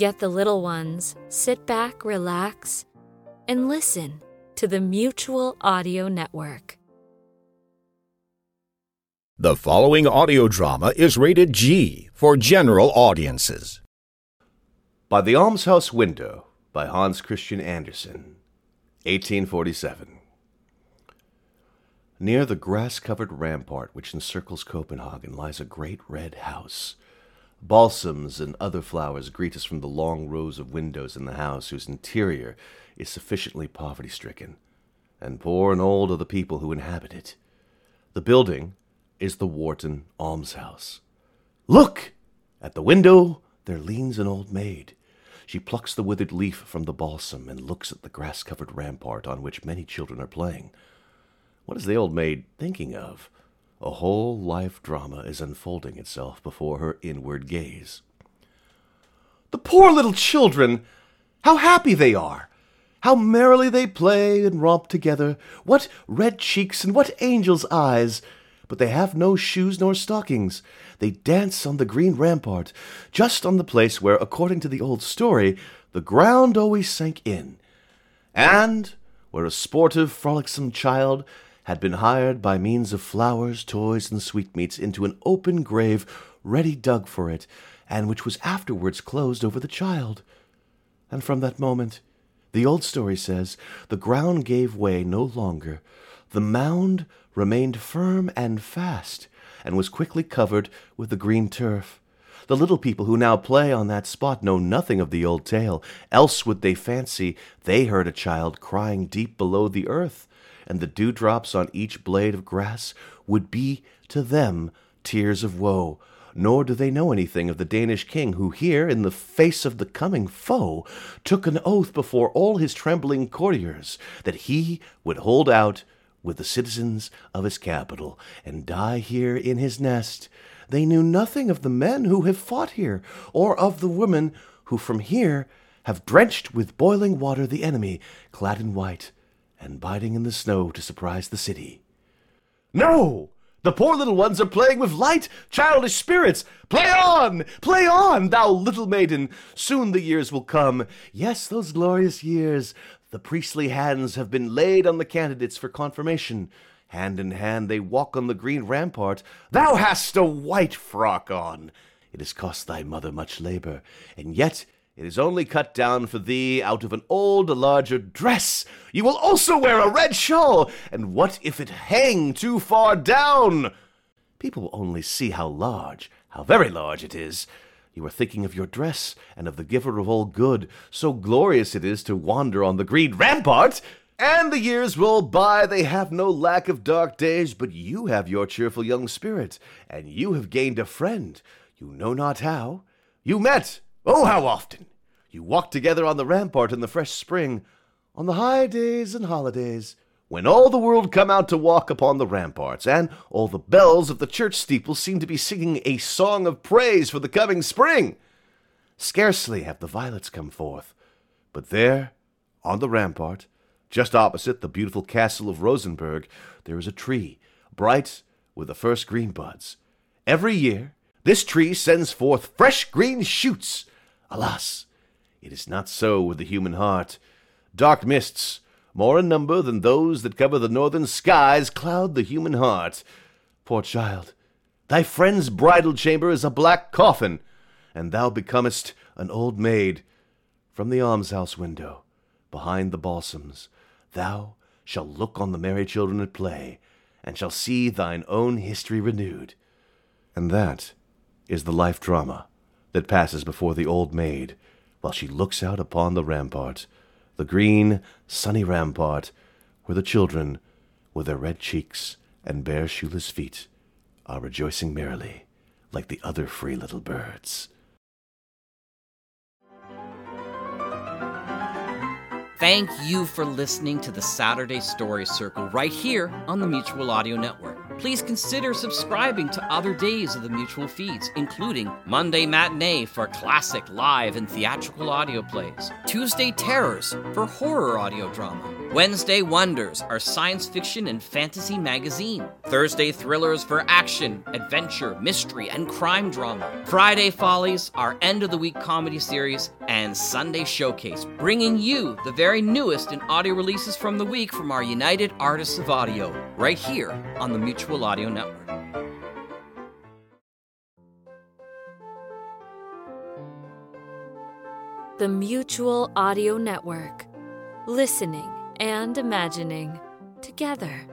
Get the little ones, sit back, relax, and listen to the Mutual Audio Network. The following audio drama is rated G for general audiences. By the Almshouse Window by Hans Christian Andersen, 1847. Near the grass covered rampart which encircles Copenhagen lies a great red house. Balsams and other flowers greet us from the long rows of windows in the house, whose interior is sufficiently poverty stricken, and poor and old are the people who inhabit it. The building is the Wharton Almshouse. Look! At the window there leans an old maid. She plucks the withered leaf from the balsam and looks at the grass covered rampart on which many children are playing. What is the old maid thinking of? A whole life drama is unfolding itself before her inward gaze. The poor little children! How happy they are! How merrily they play and romp together! What red cheeks and what angels' eyes! But they have no shoes nor stockings. They dance on the green rampart, just on the place where, according to the old story, the ground always sank in, and where a sportive, frolicsome child had been hired by means of flowers, toys, and sweetmeats into an open grave ready dug for it, and which was afterwards closed over the child. And from that moment, the old story says, the ground gave way no longer. The mound remained firm and fast, and was quickly covered with the green turf. The little people who now play on that spot know nothing of the old tale, else would they fancy they heard a child crying deep below the earth, and the dewdrops on each blade of grass would be to them tears of woe. Nor do they know anything of the Danish king, who here, in the face of the coming foe, took an oath before all his trembling courtiers that he would hold out with the citizens of his capital, and die here in his nest. They knew nothing of the men who have fought here, or of the women who from here have drenched with boiling water the enemy, clad in white, and biding in the snow to surprise the city. No! The poor little ones are playing with light, childish spirits. Play on! Play on, thou little maiden! Soon the years will come. Yes, those glorious years. The priestly hands have been laid on the candidates for confirmation. Hand in hand they walk on the green rampart. Thou hast a white frock on. It has cost thy mother much labor, and yet it is only cut down for thee out of an old, larger dress. You will also wear a red shawl, and what if it hang too far down? People will only see how large, how very large it is. You are thinking of your dress and of the giver of all good. So glorious it is to wander on the green rampart. And the years roll by, they have no lack of dark days, but you have your cheerful young spirit, and you have gained a friend. You know not how. You met, oh, how often! You walked together on the rampart in the fresh spring, on the high days and holidays, when all the world come out to walk upon the ramparts, and all the bells of the church steeples seem to be singing a song of praise for the coming spring. Scarcely have the violets come forth, but there, on the rampart, just opposite the beautiful castle of Rosenberg, there is a tree, bright with the first green buds. Every year, this tree sends forth fresh green shoots. Alas, it is not so with the human heart. Dark mists, more in number than those that cover the northern skies, cloud the human heart. Poor child, thy friend's bridal chamber is a black coffin, and thou becomest an old maid. From the almshouse window, behind the balsams, thou shalt look on the merry children at play, and shall see thine own history renewed. And that is the life drama that passes before the old maid while she looks out upon the rampart, the green, sunny rampart, where the children, with their red cheeks and bare shoeless feet, are rejoicing merrily like the other free little birds. Thank you for listening to the Saturday Story Circle right here on the Mutual Audio Network. Please consider subscribing to other days of the Mutual feeds, including Monday Matinee for classic live and theatrical audio plays, Tuesday Terrors for horror audio drama, Wednesday Wonders, our science fiction and fantasy magazine, Thursday Thrillers for action, adventure, mystery, and crime drama, Friday Follies, our end of the week comedy series, and Sunday Showcase, bringing you the very newest in audio releases from the week from our United Artists of Audio, right here on the Mutual Audio Network. The Mutual Audio Network. Listening and imagining together.